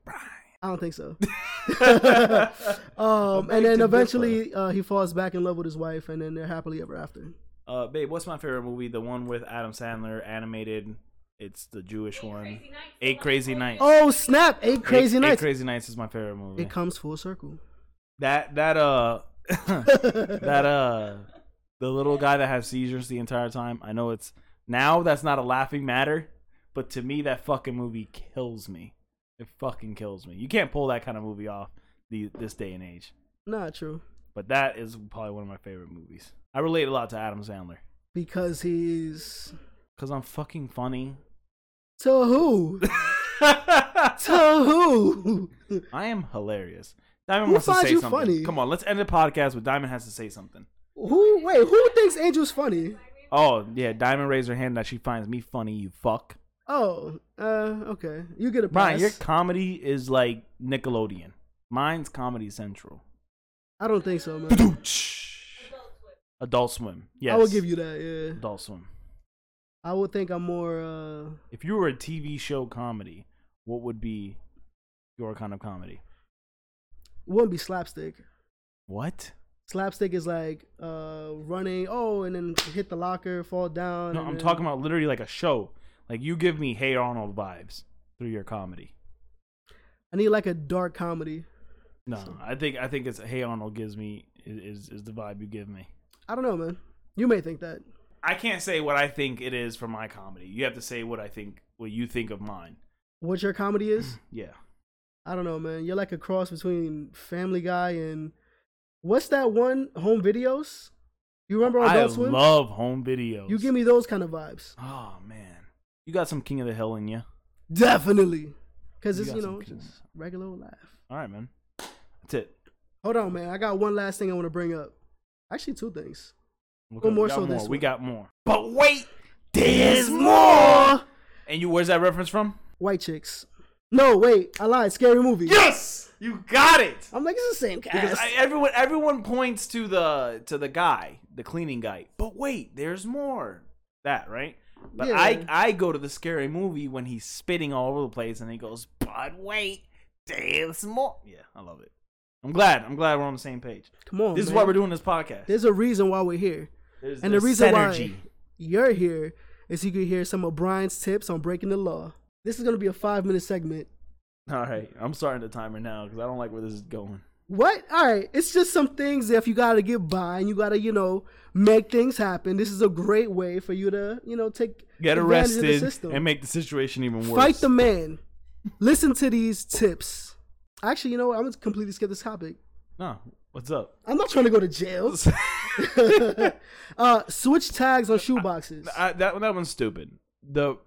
Speaker 2: I don't think so. *laughs* *laughs* Um, and then eventually uh, he falls back in love with his wife, and then they're happily ever after.
Speaker 1: Uh, babe, what's my favorite movie? The one with Adam Sandler, animated. It's the Jewish one. Eight Crazy Nights.
Speaker 2: Oh snap! Eight crazy
Speaker 1: Eight,
Speaker 2: nights.
Speaker 1: Eight Crazy Nights is my favorite movie.
Speaker 2: it comes full circle.
Speaker 1: that that uh *laughs* that uh the little guy that has seizures the entire time. I know it's now that's not a laughing matter, but to me that fucking movie kills me. It fucking kills me. You can't pull that kind of movie off the this day and age.
Speaker 2: Not true,
Speaker 1: But that is probably one of my favorite movies. I relate a lot to Adam Sandler
Speaker 2: because he's
Speaker 1: cuz I'm fucking funny.
Speaker 2: to who? *laughs* to who?
Speaker 1: I am hilarious. Diamond
Speaker 2: Who
Speaker 1: wants to say something.
Speaker 2: funny?
Speaker 1: Come on, let's end the podcast with Diamond has to say something.
Speaker 2: Who? Wait, who thinks Angel's funny?
Speaker 1: Oh yeah, Diamond raised her hand that she finds me funny. You fuck.
Speaker 2: Oh, uh, okay. You get a pass.
Speaker 1: Brian, your comedy is like Nickelodeon. Mine's Comedy Central.
Speaker 2: I don't think so, man.
Speaker 1: Adult Swim. Yes.
Speaker 2: I will give you that. Yeah,
Speaker 1: Adult Swim.
Speaker 2: I would think I'm more. uh
Speaker 1: If you were a TV show comedy, what would be your kind of comedy?
Speaker 2: Wouldn't be slapstick.
Speaker 1: What?
Speaker 2: Slapstick is like uh running, oh, and then hit the locker, fall down.
Speaker 1: No, I'm
Speaker 2: then-
Speaker 1: talking about literally like a show. Like you give me Hey Arnold vibes through your comedy.
Speaker 2: I need like a dark comedy.
Speaker 1: No, I think I think it's Hey Arnold gives me is is the vibe you give me.
Speaker 2: I don't know, man. You may think that.
Speaker 1: I can't say what I think it is for my comedy. You have to say what I think, what you think of mine.
Speaker 2: What your comedy is? *clears throat*
Speaker 1: Yeah.
Speaker 2: I don't know, man. You're like a cross between Family Guy and what's that one? Home Videos. You remember on
Speaker 1: I
Speaker 2: Adult Swim?
Speaker 1: love home videos.
Speaker 2: you give me those kind of vibes.
Speaker 1: Oh man, you got some King of the Hill in you.
Speaker 2: Definitely, because it's you know just regular old laugh.
Speaker 1: All right, man. That's it.
Speaker 2: Hold on, man. I got one last thing I want to bring up. Actually, two things.
Speaker 1: Go-
Speaker 2: more
Speaker 1: we got
Speaker 2: so
Speaker 1: more.
Speaker 2: this
Speaker 1: We got more. But wait, there's more. And you, where's that reference from?
Speaker 2: White chicks. No, wait. I lied. Scary movie.
Speaker 1: Yes, you got it.
Speaker 2: I'm like, it's the same
Speaker 1: Because
Speaker 2: cast.
Speaker 1: I, everyone, everyone points to the to the guy, the cleaning guy. But wait, there's more. That right? But
Speaker 2: Yeah.
Speaker 1: I I go to the scary movie when he's spitting all over the place and he goes, "But wait, there's more." Yeah, I love it. I'm glad. I'm glad we're on the same page.
Speaker 2: Come on.
Speaker 1: this is why we're doing this podcast.
Speaker 2: There's a reason why we're here.
Speaker 1: There's-
Speaker 2: And the reason
Speaker 1: synergy.
Speaker 2: why you're here is you can hear some of Brian's tips on breaking the law. This is going to be a five minute segment.
Speaker 1: All right, I'm starting the timer now because I don't like where this is going.
Speaker 2: What? All right. It's just some things if you got to get by and you got to, you know, make things happen. This is a great way for you to, you know, take
Speaker 1: Get
Speaker 2: advantage of the
Speaker 1: arrested
Speaker 2: system.
Speaker 1: and make the situation even worse.
Speaker 2: Fight the man. Listen to these tips. Actually, you know what? I'm going to completely skip this topic.
Speaker 1: No, what's up?
Speaker 2: I'm not trying to go to jail. *laughs* *laughs* uh, switch tags on shoeboxes.
Speaker 1: I, that that one's stupid. The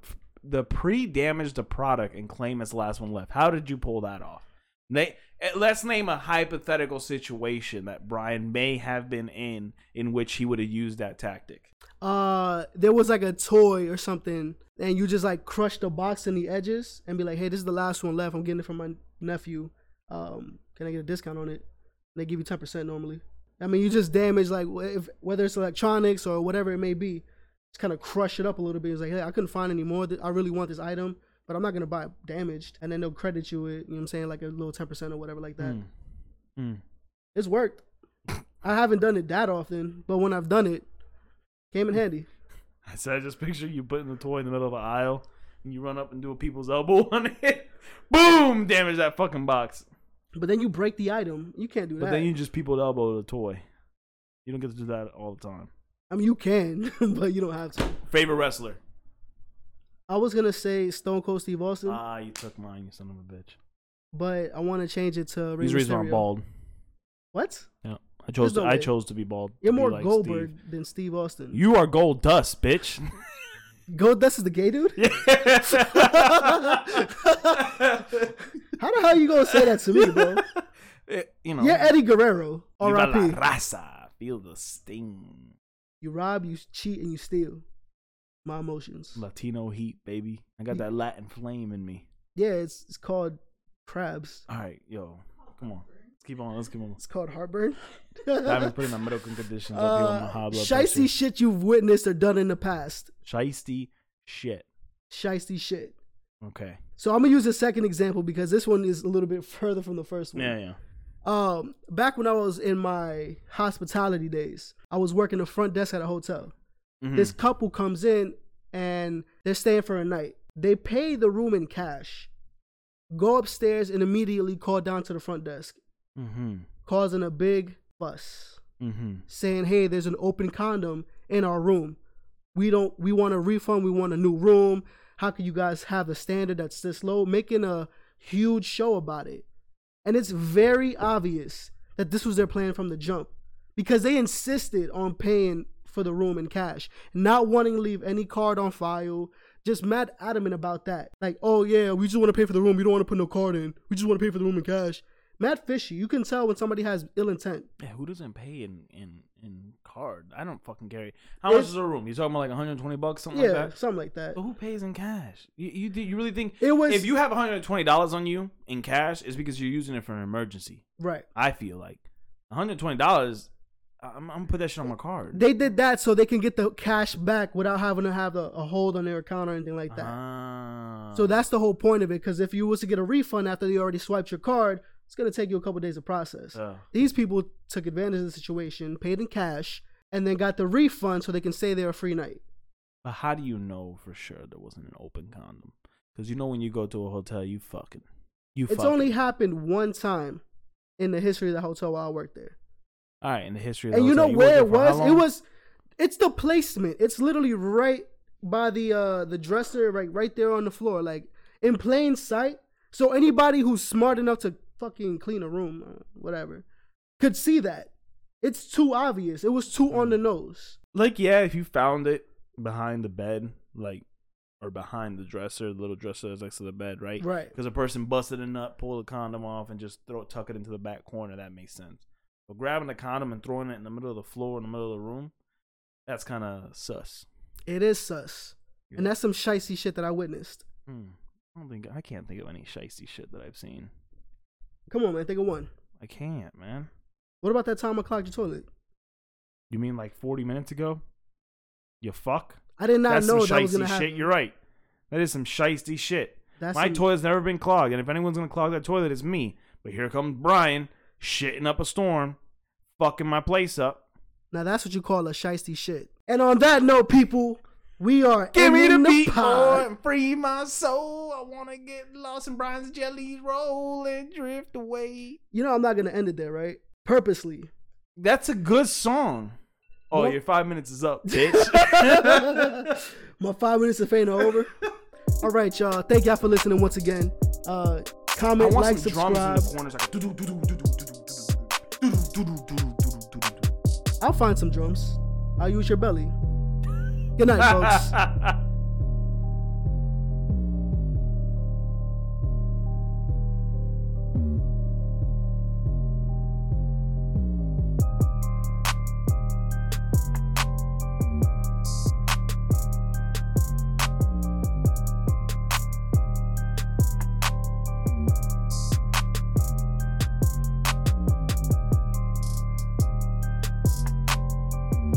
Speaker 1: the pre-damage the product and claim it's the last one left. How did you pull that off? They, eh, let's name a hypothetical situation that Brian may have been in, in which he would have used that tactic.
Speaker 2: uh there was like a toy or something and you just like crush the box in the edges and be like hey this is the last one left i'm getting it from my nephew um can i get a discount on it they give you 10% normally i mean you just damage like if, whether it's electronics or whatever it may be just kind of crush it up a little bit it's like hey i couldn't find any more i really want this item but i'm not gonna buy it damaged and then they'll credit you it you know what i'm saying like a little 10% or whatever like that
Speaker 1: Mm. Mm.
Speaker 2: it's worked i haven't done it that often but when i've done it came in *laughs* handy
Speaker 1: I said, I just picture you putting the toy in the middle of an aisle, and you run up and do a people's elbow *laughs* on it. Boom! Damage that fucking box.
Speaker 2: But then you break the item. You can't do
Speaker 1: But
Speaker 2: that.
Speaker 1: But then you just people elbow the toy. You don't get to do that all the time.
Speaker 2: I mean, you can, *laughs* but you don't have to.
Speaker 1: Favorite wrestler?
Speaker 2: I was gonna say Stone Cold Steve Austin,
Speaker 1: Ah, you took mine, you son of a bitch.
Speaker 2: but I want to change it to Rey
Speaker 1: He's the reason I'm bald.
Speaker 2: What?
Speaker 1: Yeah, I chose. To, I chose to be bald.
Speaker 2: You're more
Speaker 1: like
Speaker 2: Goldberg
Speaker 1: Steve.
Speaker 2: than Steve Austin.
Speaker 1: You are gold dust, bitch. *laughs*
Speaker 2: Gold Dust is the gay dude.
Speaker 1: Yeah. *laughs*
Speaker 2: How the hell are you gonna say that to me, bro?
Speaker 1: Eh, you know.
Speaker 2: You're Eddie Guerrero,
Speaker 1: Viva
Speaker 2: R.I.P.
Speaker 1: raza. Feel the sting.
Speaker 2: You rob, you cheat, and you steal. My emotions.
Speaker 1: Latino heat, baby. I got that Latin flame in me.
Speaker 2: Yeah, it's it's called crabs.
Speaker 1: All right, yo, come on. Let's keep on. Let's keep on.
Speaker 2: It's called heartburn.
Speaker 1: Diamond's putting my *laughs* medical conditions up here on my
Speaker 2: uh,
Speaker 1: high blood
Speaker 2: shiesty shit you've witnessed or done in the past.
Speaker 1: Shiesty shit.
Speaker 2: Shiesty shit.
Speaker 1: Okay.
Speaker 2: So I'm gonna use a second example because this one is a little bit further from the first one.
Speaker 1: Yeah, yeah.
Speaker 2: Um, back when I was in my hospitality days, I was working the front desk at a hotel.
Speaker 1: Mhm.
Speaker 2: This couple comes in and they're staying for a night. They pay the room in cash, go upstairs and immediately call down to the front desk,
Speaker 1: Mhm.
Speaker 2: causing a big fuss,
Speaker 1: Mhm.
Speaker 2: saying, "Hey, there's an open condom in our room. We don't. We want a refund. We want a new room. How can you guys have a standard that's this low?" Making a huge show about it, and it's very obvious that this was their plan from the jump because they insisted on paying for the room in cash, not wanting to leave any card on file. Just mad adamant about that. Like, oh yeah, we just want to pay for the room. We don't want to put no card in. We just want to pay for the room in cash. mad fishy. You can tell when somebody has ill intent.
Speaker 1: Yeah, who doesn't pay in in in card? I don't fucking carry. How much
Speaker 2: It's-
Speaker 1: is a room? You talking about like 120 bucks, something
Speaker 2: yeah,
Speaker 1: like that?
Speaker 2: something like that.
Speaker 1: But who pays in cash? You you, you really think
Speaker 2: It was
Speaker 1: if you have 120 dollars on you in cash, it's because you're using it for an emergency.
Speaker 2: right.
Speaker 1: I feel like 120 dollars. I'm, I'm gonna put that shit on my card.
Speaker 2: They did that so they can get the cash back without having to have a, a hold on their account or anything like that.
Speaker 1: Ah.
Speaker 2: So that's the whole point of it. Because if you was to get a refund after they already swiped your card, it's gonna take you a couple days to process.
Speaker 1: Oh.
Speaker 2: These people took advantage of the situation, paid in cash, and then got the refund so they can say they're a free night.
Speaker 1: But how do you know for sure there wasn't an open condom? Because you know when you go to a hotel, you fucking you.
Speaker 2: It's
Speaker 1: fucking.
Speaker 2: only happened one time in the history of the hotel while I worked there.
Speaker 1: all right in the history. Of the
Speaker 2: And you know
Speaker 1: hotel.
Speaker 2: where it
Speaker 1: worked there for
Speaker 2: was? It was it's the placement. It's literally right by the uh the dresser, right right there on the floor, like in plain sight. So anybody who's smart enough to fucking clean a room, uh, whatever, could see that. It's too obvious. It was too
Speaker 1: Mm.
Speaker 2: on the nose.
Speaker 1: like yeah, if you found it behind the bed, like or behind the dresser, the little dresser that's next to the bed, right?
Speaker 2: Right.
Speaker 1: Because a person busted a nut, pulled a condom off, and just throw tuck it into the back corner. That makes sense. But grabbing the condom and throwing it in the middle of the floor, in the middle of the room, that's kind of sus.
Speaker 2: It is sus. And that's some shicey shit that I witnessed.
Speaker 1: Hmm. I don't think I can't think of any shisty shit that I've seen.
Speaker 2: Come on, man. Think of one.
Speaker 1: I can't, man.
Speaker 2: What about that time I clogged your toilet?
Speaker 1: You mean like forty minutes ago? You fuck.
Speaker 2: I did not
Speaker 1: That's
Speaker 2: know
Speaker 1: some
Speaker 2: that was gonna happen.
Speaker 1: shit. You're right. That is some shisty shit.
Speaker 2: That's
Speaker 1: My
Speaker 2: some-
Speaker 1: toilet's never been clogged, and if anyone's gonna clog that toilet, it's me. But here comes Brian, shitting up a storm, fucking my place up.
Speaker 2: Now that's what you call a shisty shit. And on that note, people, we are
Speaker 1: give me the,
Speaker 2: the
Speaker 1: beat,
Speaker 2: pod.
Speaker 1: and free my soul. I wanna get lost in Brian's jellies, roll and drift away.
Speaker 2: You know I'm not gonna end it there, right? Purposely.
Speaker 1: That's a good song. Oh, your five minutes is up, bitch.
Speaker 2: my five minutes of fame are over. All right, y'all. Thank y'all for listening once again. Uh, comment, like, subscribe. I'll find some drums. I'll use your belly. Good night, folks. *laughs*